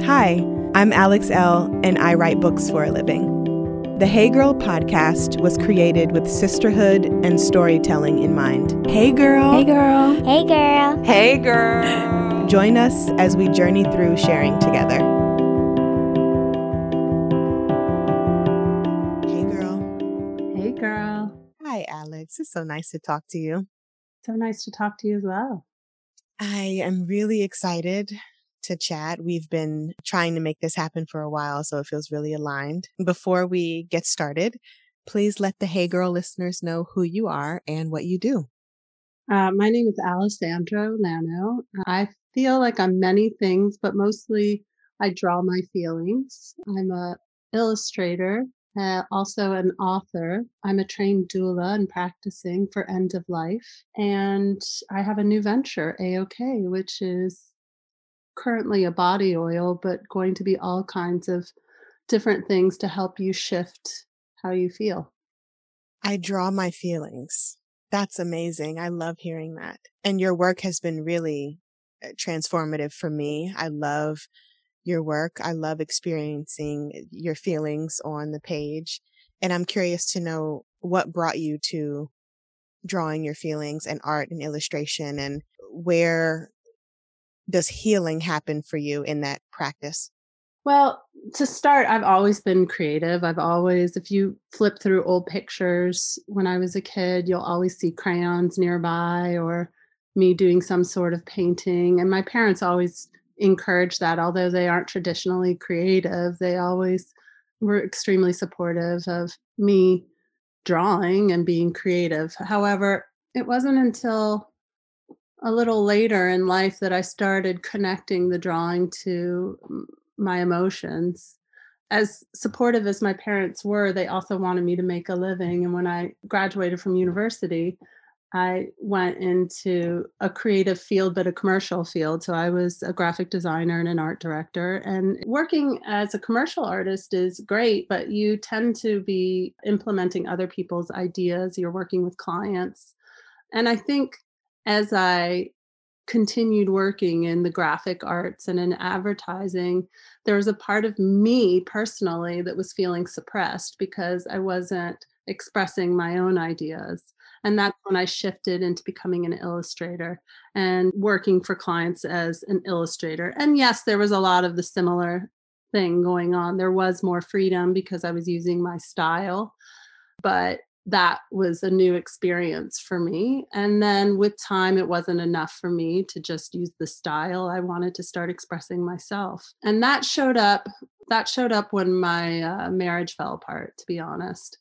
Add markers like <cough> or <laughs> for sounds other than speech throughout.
Hi, I'm Alex Elle, and I write books for a living. The Hey Girl podcast was created with sisterhood and storytelling in mind. Hey, girl. Hey, girl. Hey, girl. Hey, girl. Join us as we journey through sharing together. Hey, girl. Hey, girl. Hi, Alex. It's so nice to talk to you. So nice to talk to you as well. I am really excited to chat. We've been trying to make this happen for a while, so it feels really aligned. Before we get started, please let the Hey Girl listeners know who you are and what you do. Uh, my name is Alessandra Olanow. I feel like I'm many things, but mostly I draw my feelings. I'm a illustrator, uh, also an author. I'm a trained doula and practicing for end of life. And I have a new venture, AOK, which is currently a body oil, but going to be all kinds of different things to help you shift how you feel. I draw my feelings. That's amazing. I love hearing that. And your work has been really uh, transformative for me. I love your work. I love experiencing your feelings on the page. And I'm curious to know what brought you to drawing your feelings and art and illustration and where does healing happen for you in that practice? Well, to start, I've always been creative. I've always, if you flip through old pictures when I was a kid, you'll always see crayons nearby or me doing some sort of painting. And my parents always encouraged that, although they aren't traditionally creative, they always were extremely supportive of me drawing and being creative. However, it wasn't until a little later in life that I started connecting the drawing to my emotions. As supportive as my parents were, they also wanted me to make a living. And when I graduated from university, I went into a creative field, but a commercial field. So I was a graphic designer and an art director. And working as a commercial artist is great, but you tend to be implementing other people's ideas. You're working with clients. And I think as I continued working in the graphic arts and in advertising, there was a part of me personally that was feeling suppressed because I wasn't expressing my own ideas. And that's when I shifted into becoming an illustrator and working for clients as an illustrator. And yes, there was a lot of the similar thing going on. There was more freedom because I was using my style. But that was a new experience for me. And then with time, it wasn't enough for me to just use the style. I wanted to start expressing myself. And that showed up. That showed up when my uh, marriage fell apart, to be honest.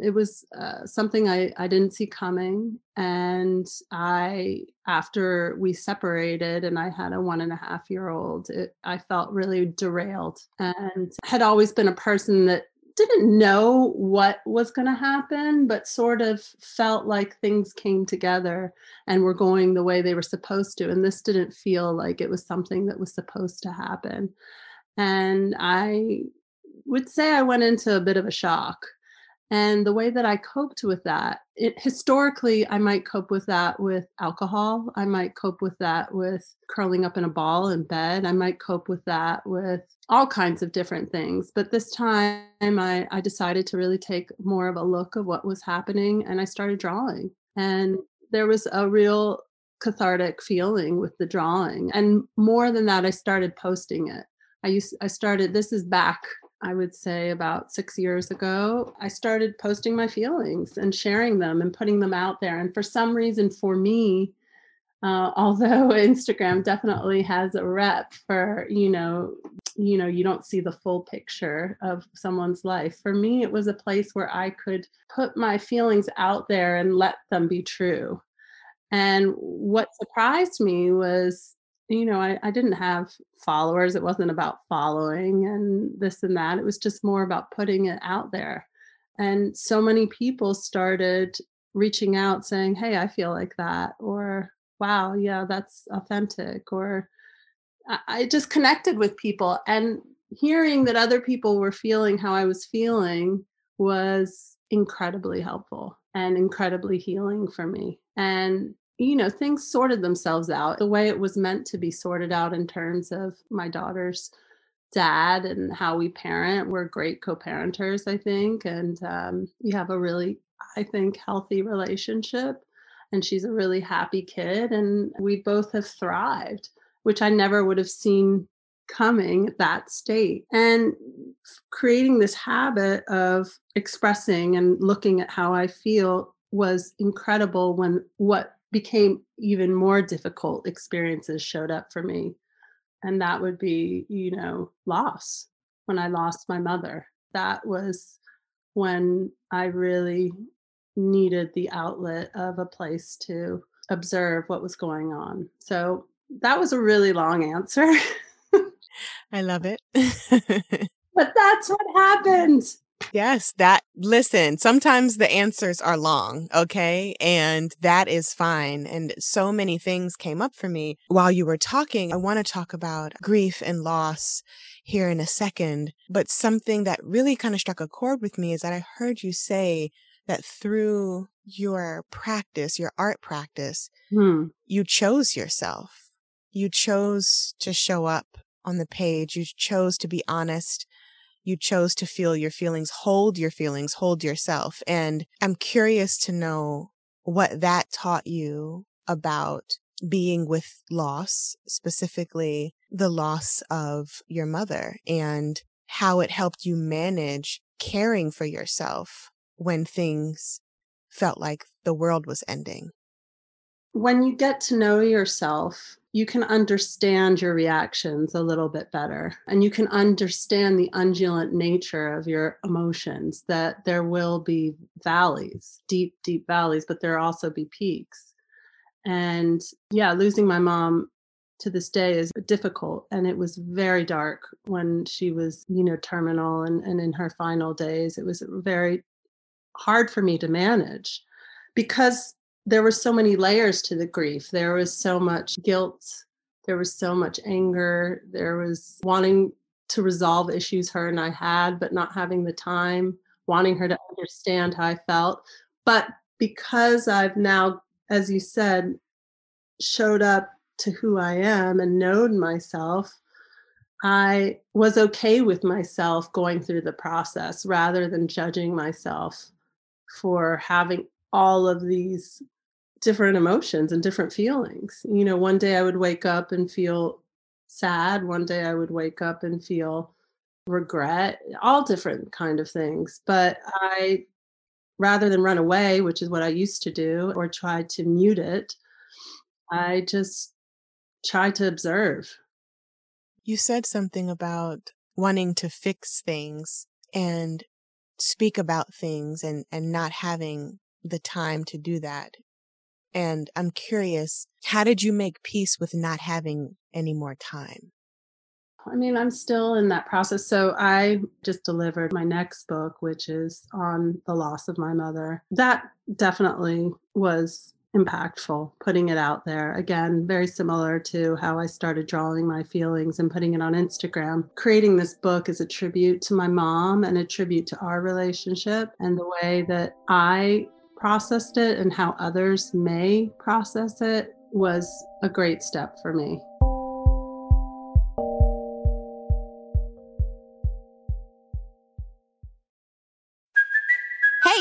It was uh, something I, I didn't see coming. And I, after we separated and I had a one and a half year old, it, I felt really derailed and had always been a person that didn't know what was going to happen, but sort of felt like things came together and were going the way they were supposed to. And this didn't feel like it was something that was supposed to happen. And I would say I went into a bit of a shock. And the way that I coped with that, it, historically, I might cope with that with alcohol. I might cope with that with curling up in a ball in bed. I might cope with that with all kinds of different things. But this time, I, I decided to really take more of a look of what was happening and I started drawing. And there was a real cathartic feeling with the drawing. And more than that, I started posting it. I used I started this is back I would say about six years ago, I started posting my feelings and sharing them and putting them out there. And for some reason, for me, uh, <laughs> although Instagram definitely has a rep for, you know, you know, you don't see the full picture of someone's life. For me, it was a place where I could put my feelings out there and let them be true. And what surprised me was you know, I, I didn't have followers. It wasn't about following and this and that. It was just more about putting it out there. And so many people started reaching out saying, Hey, I feel like that. Or, wow, yeah, that's authentic. Or I, I just connected with people. And hearing that other people were feeling how I was feeling was incredibly helpful and incredibly healing for me. And you know, things sorted themselves out the way it was meant to be sorted out in terms of my daughter's dad and how we parent. We're great co parenters, I think. And um, we have a really, I think, healthy relationship. And she's a really happy kid. And we both have thrived, which I never would have seen coming at that state. And creating this habit of expressing and looking at how I feel was incredible when what became even more difficult experiences showed up for me and that would be you know loss when i lost my mother. That was when i really needed the outlet of a place to observe what was going on. So that was a really long answer. I love it. <laughs> But that's what happened Yes, that listen, sometimes the answers are long, okay? And that is fine. And so many things came up for me while you were talking. I want to talk about grief and loss here in a second, but something that really kind of struck a chord with me is that I heard you say that through your practice, your art practice, hmm. you chose yourself. You chose to show up on the page. You chose to be honest you chose to feel your feelings, hold your feelings, hold yourself. And I'm curious to know what that taught you about being with loss, specifically the loss of your mother and how it helped you manage caring for yourself when things felt like the world was ending. When you get to know yourself, you can understand your reactions a little bit better and you can understand the undulant nature of your emotions that there will be valleys deep deep valleys but there also be peaks. And yeah losing my mom to this day is difficult and it was very dark when she was you know terminal and, and in her final days. It was very hard for me to manage because there were so many layers to the grief. There was so much guilt. There was so much anger. There was wanting to resolve issues her and I had, but not having the time, wanting her to understand how I felt. But because I've now, as you said, showed up to who I am and known myself, I was okay with myself going through the process rather than judging myself for having all of these different emotions and different feelings. You know, one day I would wake up and feel sad, one day I would wake up and feel regret, all different kind of things. But I rather than run away, which is what I used to do or try to mute it, I just try to observe. You said something about wanting to fix things and speak about things and and not having the time to do that. And I'm curious, how did you make peace with not having any more time? I mean, I'm still in that process. So I just delivered my next book, which is on the loss of my mother. That definitely was impactful putting it out there. Again, very similar to how I started drawing my feelings and putting it on Instagram. Creating this book is a tribute to my mom and a tribute to our relationship and the way that I processed it and how others may process it was a great step for me.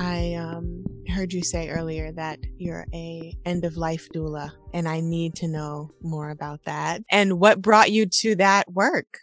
I um, heard you say earlier that you're a end of life doula, and I need to know more about that. And what brought you to that work?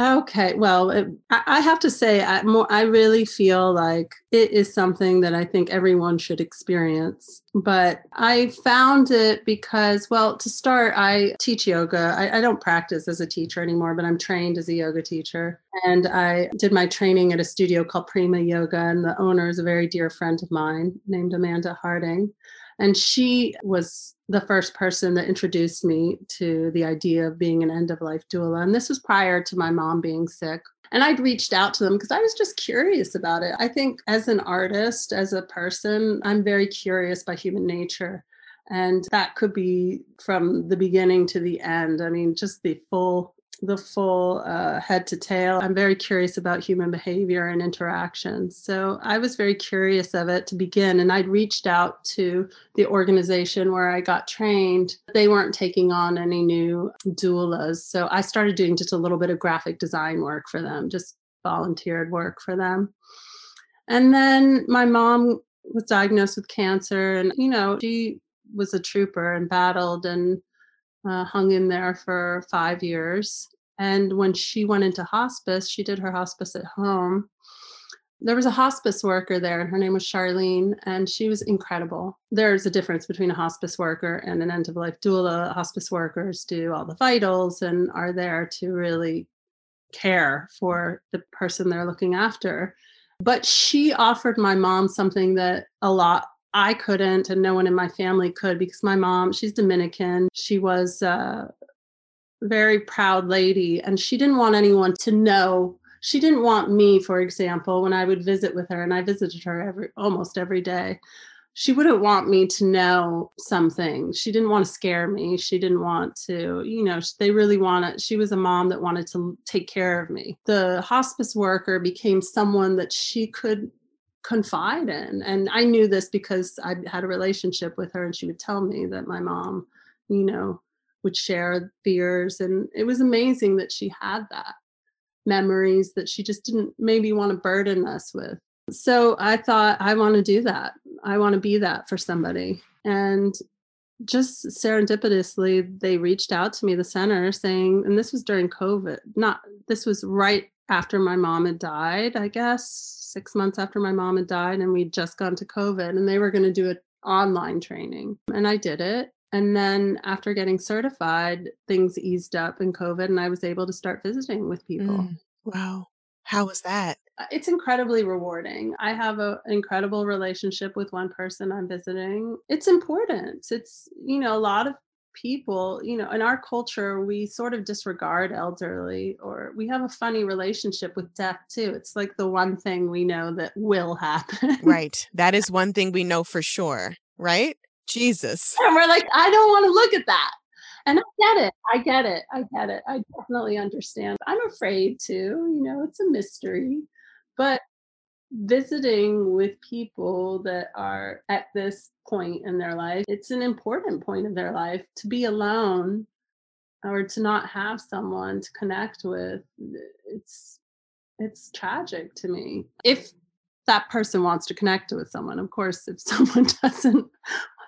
Okay, well, it, I have to say, I, more, I really feel like it is something that I think everyone should experience. But I found it because, well, to start, I teach yoga. I, I don't practice as a teacher anymore, but I'm trained as a yoga teacher. And I did my training at a studio called Prima Yoga, and the owner is a very dear friend of mine named Amanda Harding. And she was the first person that introduced me to the idea of being an end of life doula. And this was prior to my mom being sick. And I'd reached out to them because I was just curious about it. I think as an artist, as a person, I'm very curious by human nature. And that could be from the beginning to the end. I mean, just the full the full uh, head to tail. I'm very curious about human behavior and interaction. So I was very curious of it to begin. And I'd reached out to the organization where I got trained. They weren't taking on any new doulas. So I started doing just a little bit of graphic design work for them, just volunteered work for them. And then my mom was diagnosed with cancer. And, you know, she was a trooper and battled and uh, hung in there for five years. And when she went into hospice, she did her hospice at home. There was a hospice worker there, and her name was Charlene, and she was incredible. There's a difference between a hospice worker and an end of life doula. Hospice workers do all the vitals and are there to really care for the person they're looking after. But she offered my mom something that a lot I couldn't, and no one in my family could because my mom, she's Dominican. She was a very proud lady, and she didn't want anyone to know. She didn't want me, for example, when I would visit with her, and I visited her every almost every day. She wouldn't want me to know something. She didn't want to scare me. She didn't want to, you know, they really wanted, she was a mom that wanted to take care of me. The hospice worker became someone that she could confide in. And I knew this because I had a relationship with her and she would tell me that my mom, you know, would share fears. And it was amazing that she had that memories that she just didn't maybe want to burden us with. So I thought, I want to do that. I want to be that for somebody. And just serendipitously, they reached out to me, the center, saying, and this was during COVID, not, this was right after my mom had died, I guess, six months after my mom had died, and we'd just gone to COVID, and they were going to do an online training. And I did it. And then after getting certified, things eased up in COVID, and I was able to start visiting with people. Mm, wow. How was that? Uh, it's incredibly rewarding. I have a, an incredible relationship with one person I'm visiting. It's important. It's, you know, a lot of people, you know, in our culture, we sort of disregard elderly or we have a funny relationship with death too. It's like the one thing we know that will happen. right. That is one thing we know for sure, right? Jesus. <laughs> And we're like, I don't want to look at that. And I get it. I get it. I get it. I definitely understand. I'm afraid too. You know, it's a mystery. But visiting with people that are at this point in their life, it's an important point of their life to be alone or to not have someone to connect with. It's it's tragic to me. If that person wants to connect with someone, of course, if <laughs> someone doesn't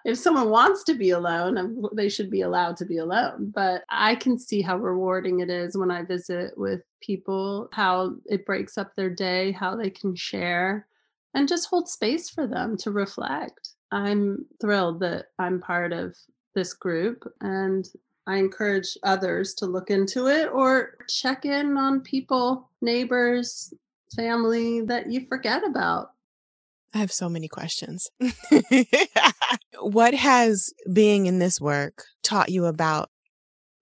if someone wants to be alone, they should be allowed to be alone. But I can see how rewarding it is when I visit with people, how it breaks up their day, how they can share and just hold space for them to reflect. I'm thrilled that I'm part of this group and I encourage others to look into it or check in on people, neighbors, family that you forget about. I have so many questions. <laughs> what has being in this work taught you about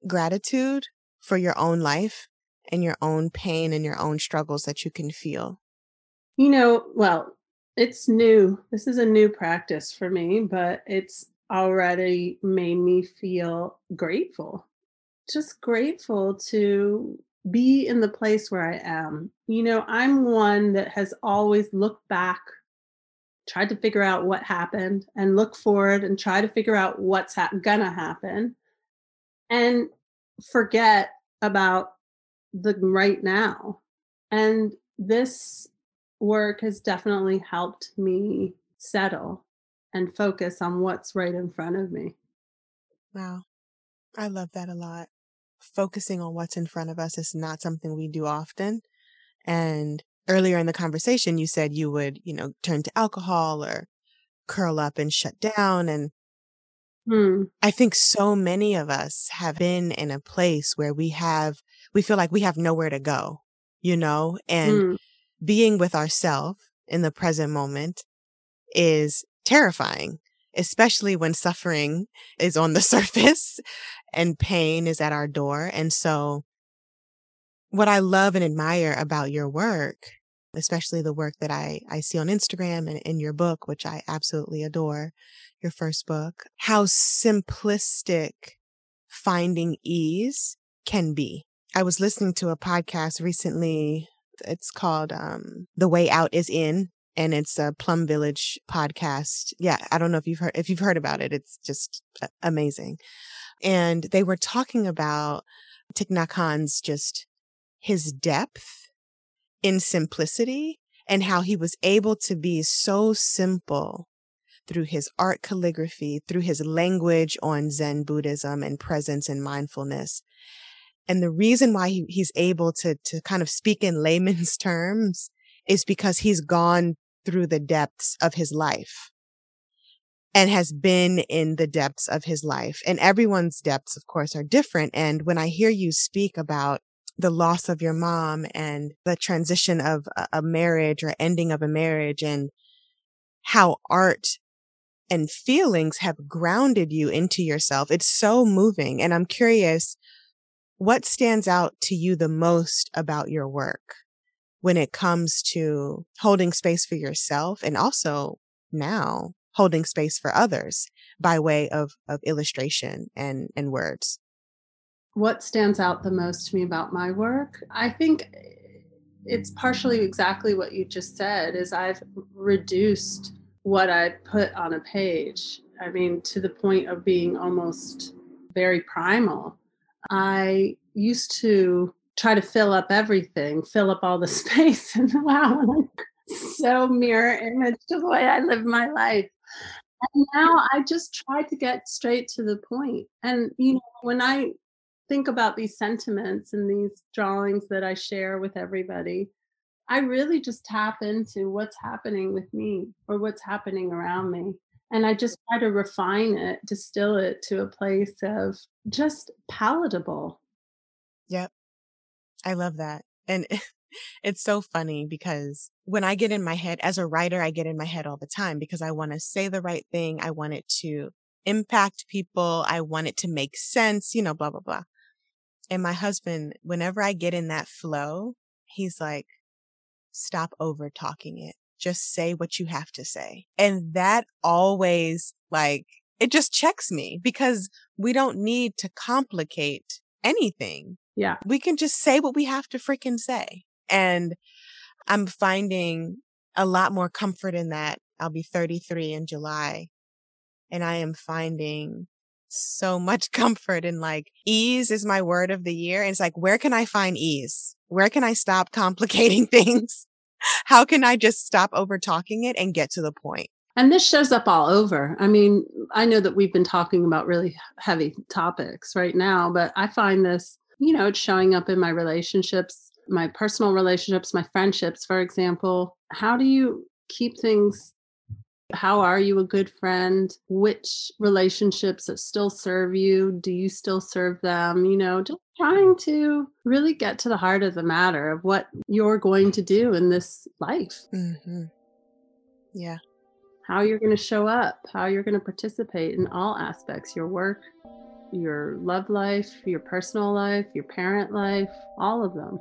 gratitude for your own life and your own pain and your own struggles that you can feel? You know, well, it's new. This is a new practice for me, but it's already made me feel grateful. Just grateful to be in the place where I am. You know, I'm one that has always looked back tried to figure out what happened and look forward and try to figure out what's ha- gonna happen and forget about the right now and this work has definitely helped me settle and focus on what's right in front of me. Wow. I love that a lot. Focusing on what's in front of us is not something we do often. And earlier in the conversation, you said you would, you know, turn to alcohol or curl up and shut down. And Hmm. I think so many of us have been in a place where we have, we feel like we have nowhere to go, you know, and Hmm. being with ourselves in the present moment is terrifying, especially when suffering is on the <laughs> surface and pain is at our door. And so what I love and admire about your work, especially the work that I, I see on Instagram and in your book, which I absolutely adore, your first book, how simplistic finding ease can be. I was listening to a podcast recently. It's called um, The Way Out is In and it's a Plum Village podcast. Yeah, I don't know if you've heard if you've heard about it. It's just amazing. And they were talking about Thich Nhat Hanh's just his depth in simplicity and how he was able to be so simple through his art calligraphy, through his language on Zen Buddhism and presence and mindfulness. And the reason why he, he's able to, to kind of speak in layman's <laughs> terms is because he's gone through the depths of his life and has been in the depths of his life. And everyone's depths, of course, are different. And when I hear you speak about the loss of your mom and the transition of a marriage or ending of a marriage and how art and feelings have grounded you into yourself. It's so moving. And I'm curious, what stands out to you the most about your work when it comes to holding space for yourself and also now holding space for others by way of, of illustration and, and words? What stands out the most to me about my work? I think it's partially exactly what you just said is I've reduced what I put on a page. I mean, to the point of being almost very primal. I used to try to fill up everything, fill up all the <laughs> space, and wow, <laughs> so mirror image to the way I live my life. And now I just try to get straight to the point. And you know, when I think about these sentiments and these drawings that I share with everybody, I really just tap into what's happening with me or what's happening around me. And I just try to refine it, distill it to a place of just palatable. Yep. I love that. And <laughs> it's so funny because when I get in my head as a writer, I get in my head all the time because I want to say the right thing. I want it to impact people. I want it to make sense, you know, blah, blah, blah. And my husband, whenever I get in that flow, he's like, stop over talking it. Just say what you have to say. And that always like, it just checks me because we don't need to complicate anything. Yeah. We can just say what we have to freaking say. And I'm finding a lot more comfort in that. I'll be 33 in July and I am finding so much <laughs> comfort and like ease is my word of the year. And it's like, where can I find ease? Where can I stop <laughs> complicating things? How can I just stop over talking it and get to the point? And this shows up all over. I mean, I know that we've been talking about really heavy topics right now, but I find this, you know, it's showing up in my relationships, my personal relationships, my friendships, for example. How do you keep things how are you a good friend? Which relationships that still serve you? Do you still serve them? You know, just trying to really get to the heart of the matter of what you're going to do in this life. Mm-hmm. Yeah. How you're going to show up, how you're going to participate in all aspects your work, your love life, your personal life, your parent life, all of them.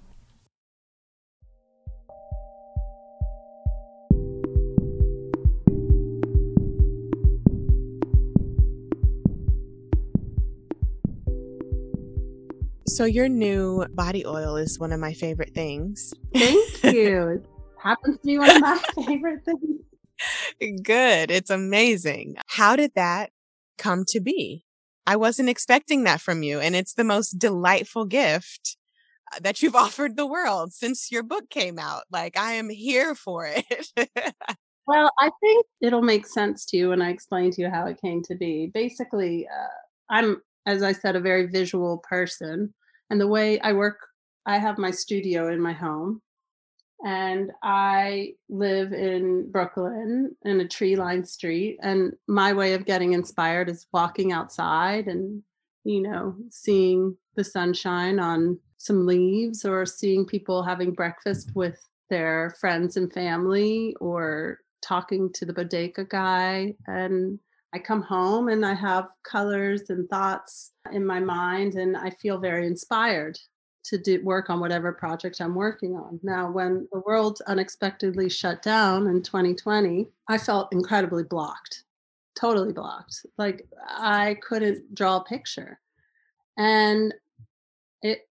So your new body oil is one of my favorite things. Thank you. <laughs> it happens to be one of my <laughs> favorite things. Good. It's amazing. How did that come to be? I wasn't expecting that from you. And it's the most delightful gift uh, that you've <laughs> offered the world since your book came out. Like, I am here for it. well, I think it'll make sense to you when I explain to you how it came to be. Basically, uh, I'm, as I said, a very visual person. And the way I work, I have my studio in my home and I live in Brooklyn in a tree lined street. And my way of getting inspired is walking outside and, you know, seeing the sunshine on some leaves or seeing people having breakfast with their friends and family or talking to the bodega guy. And I come home and I have colors and thoughts in my mind, and I feel very inspired to do work on whatever project I'm working on. Now, when the world unexpectedly shut down in 2020, I felt incredibly blocked, totally blocked. Like I couldn't draw a picture. And it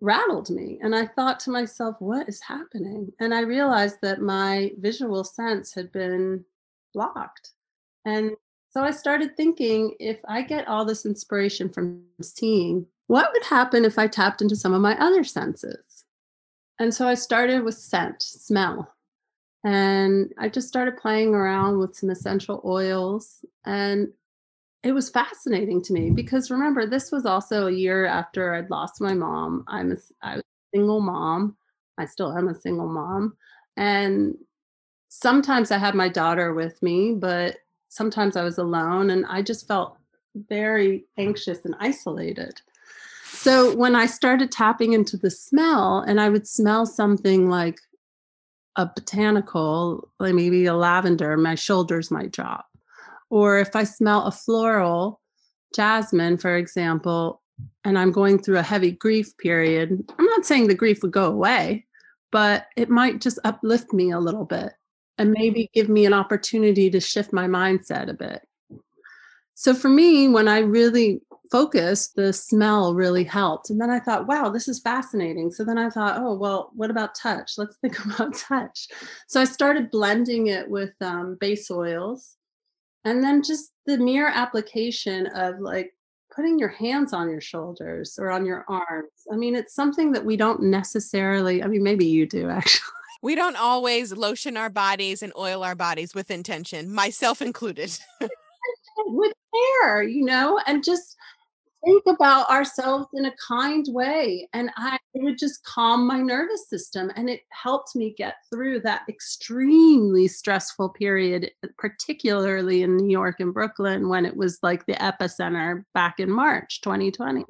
rattled me. And I thought to myself, what is happening? And I realized that my visual sense had been blocked. And so I started thinking if I get all this inspiration from seeing what would happen if I tapped into some of my other senses? And so I started with scent, smell. And I just started playing around with some essential oils. And it was fascinating to me because remember, this was also a year after I'd lost my mom. I'm a, I was a single mom. I still am a single mom. And sometimes I had my daughter with me, but sometimes I was alone. And I just felt very anxious and isolated. So when I started tapping into the smell, and I would smell something like a botanical, like maybe a lavender, my shoulders might drop. Or if I smell a floral, jasmine, for example, and I'm going through a heavy grief period, I'm not saying the grief would go away, but it might just uplift me a little bit and maybe give me an opportunity to shift my mindset a bit. So for me, when I really focused, the smell really helped. And then I thought, wow, this is fascinating. So then I thought, oh, well, what about touch? Let's think <laughs> about touch. So I started blending it with um, base oils. And then just the mere application of like putting your hands on your shoulders or on your arms. I mean, it's something that we don't necessarily, I mean, maybe you do <laughs> actually. We don't always lotion our bodies and oil our bodies with intention, myself included. <laughs> with care, you know, and just think about ourselves in a kind way and i it would just calm my nervous system and it helped me get through that extremely stressful period uh, particularly in new york and brooklyn when it was like the epicenter back in march 2020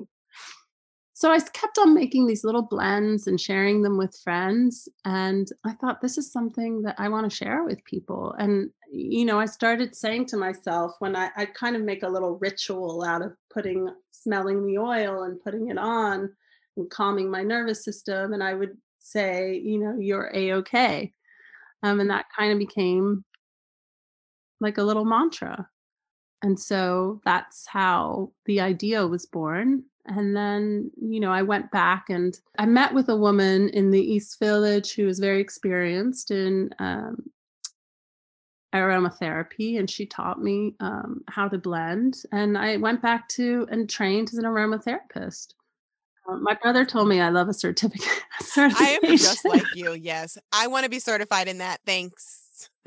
so I kept on making these little blends and sharing them with friends. And I thought, this is something that I want to share with people. And, you know, I started saying to myself when I, I kind of make a little ritual out of putting, smelling the oil and putting it on and calming my nervous system. And I would say, you know, you're a okay. Um, and that kind of became like a little mantra. And so that's how the idea was born and then you know i went back and i met with a woman in the east village who was very experienced in um, aromatherapy and she taught me um, how to blend. And i went back to and trained as an aromatherapist. Um, my brother told me i love a certificate <laughs> i am just like you yes. I want to be certified in that. Thanks <laughs> <laughs>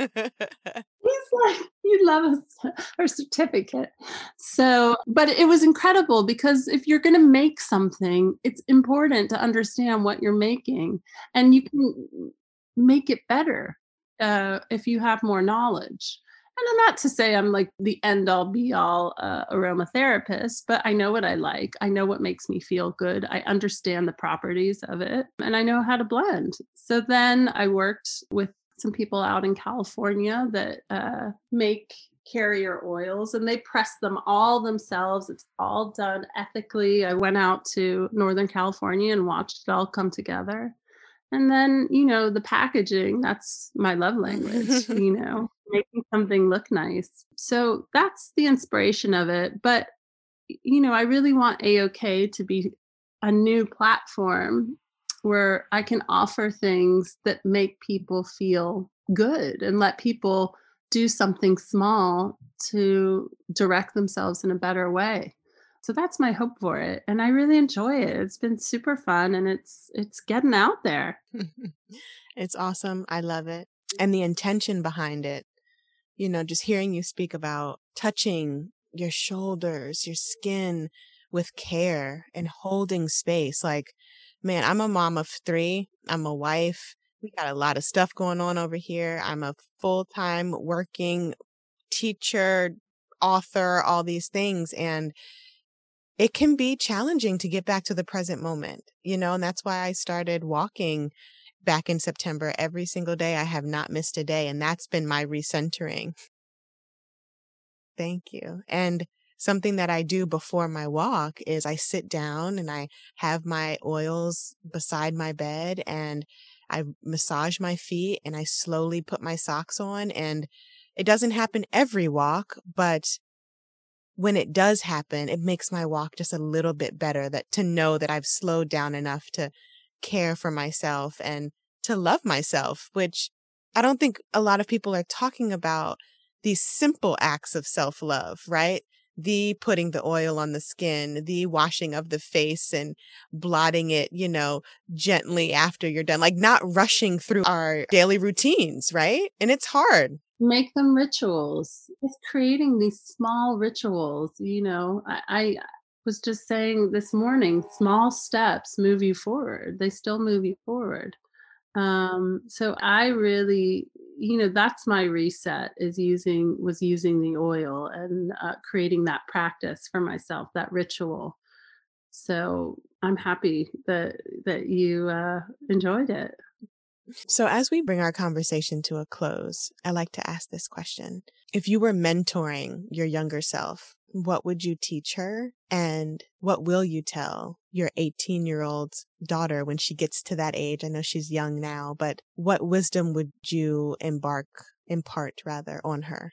He's like, you love <laughs> our certificate. So, but it was incredible because if you're going to make something, it's important to understand what you're making and you can make it better uh, if you have more knowledge. And I'm not to say I'm like the end all be all uh, aromatherapist, but I know what I like. I know what makes me feel good. I understand the properties of it and I know how to blend. So then I worked with some people out in California that uh, make carrier oils and they press them all themselves. It's all done ethically. I went out to Northern California and watched it all come together. And then, you know, the packaging, that's my love language, <laughs> you know, making something look nice. So that's the inspiration of it. But, you know, I really want AOK to be a new platform where I can offer things that make people feel good and let people do something small to direct themselves in a better way. So that's my hope for it and I really enjoy it. It's been super fun and it's it's getting out there. <laughs> it's awesome. I love it. And the intention behind it. You know, just hearing you speak about touching your shoulders, your skin with care and holding space like man, I'm a mom of 3. I'm a wife we got a lot of stuff going on over here. I'm a full time working teacher, author, all these things. And it can be challenging to get back to the present moment, you know, and that's why I started walking back in September every single day. I have not missed a day, and that's been my recentering. Thank you. And something that I do before my walk is I sit down and I have my oils beside my bed and I massage my feet and I slowly put my socks on. And it doesn't happen every walk, but when it does happen, it makes my walk just a little bit better that to know that I've slowed down enough to care for myself and to love myself, which I don't think a lot of people are talking about these simple acts of self love, right? The putting the oil on the skin, the washing of the face and blotting it, you know, gently after you're done, like not rushing through our daily routines, right? And it's hard. Make them rituals. It's creating these small rituals. You know, I, I was just saying this morning, small steps move you forward. They still move you forward. Um, so I really, you know, that's my reset is using was using the oil and uh, creating that practice for myself, that ritual. So I'm happy that that you uh, enjoyed it. So, as we bring our conversation to a close, I like to ask this question. If you were mentoring your younger self, what would you teach her? And what will you tell your 18 year old daughter when she gets to that age? I know she's young now, but what wisdom would you embark, impart rather, on her?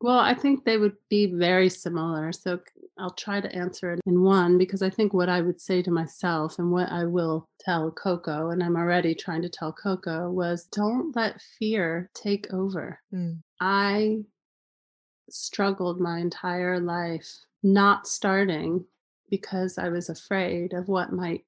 Well, I think they would be very similar. So I'll try to answer it in one because I think what I would say to myself and what I will tell Coco, and I'm already trying to tell Coco, was don't let fear take over. Mm. I struggled my entire life not starting because I was afraid of what might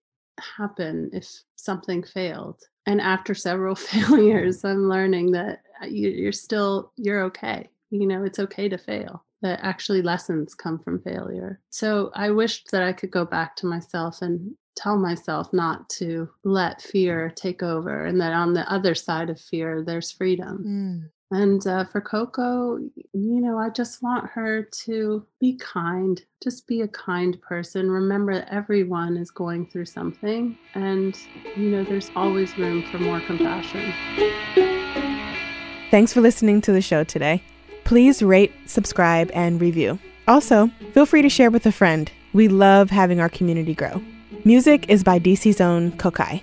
happen if something failed. And after several <laughs> failures, I'm learning that uh, you're still, you're okay you know, it's okay to fail, that actually lessons come from failure. So I wished that I could go back to myself and tell myself not to let fear take over and that on the other side of fear, there's freedom. Mm. And uh, for Coco, you know, I just want her to be kind, just be a kind person. Remember everyone is going through something, and, you know, there's always room for more compassion. Thanks for listening to the show today. Please rate, subscribe, and review. Also, feel free to share with a friend. We love having our community grow. Music is by DC's own Kokai.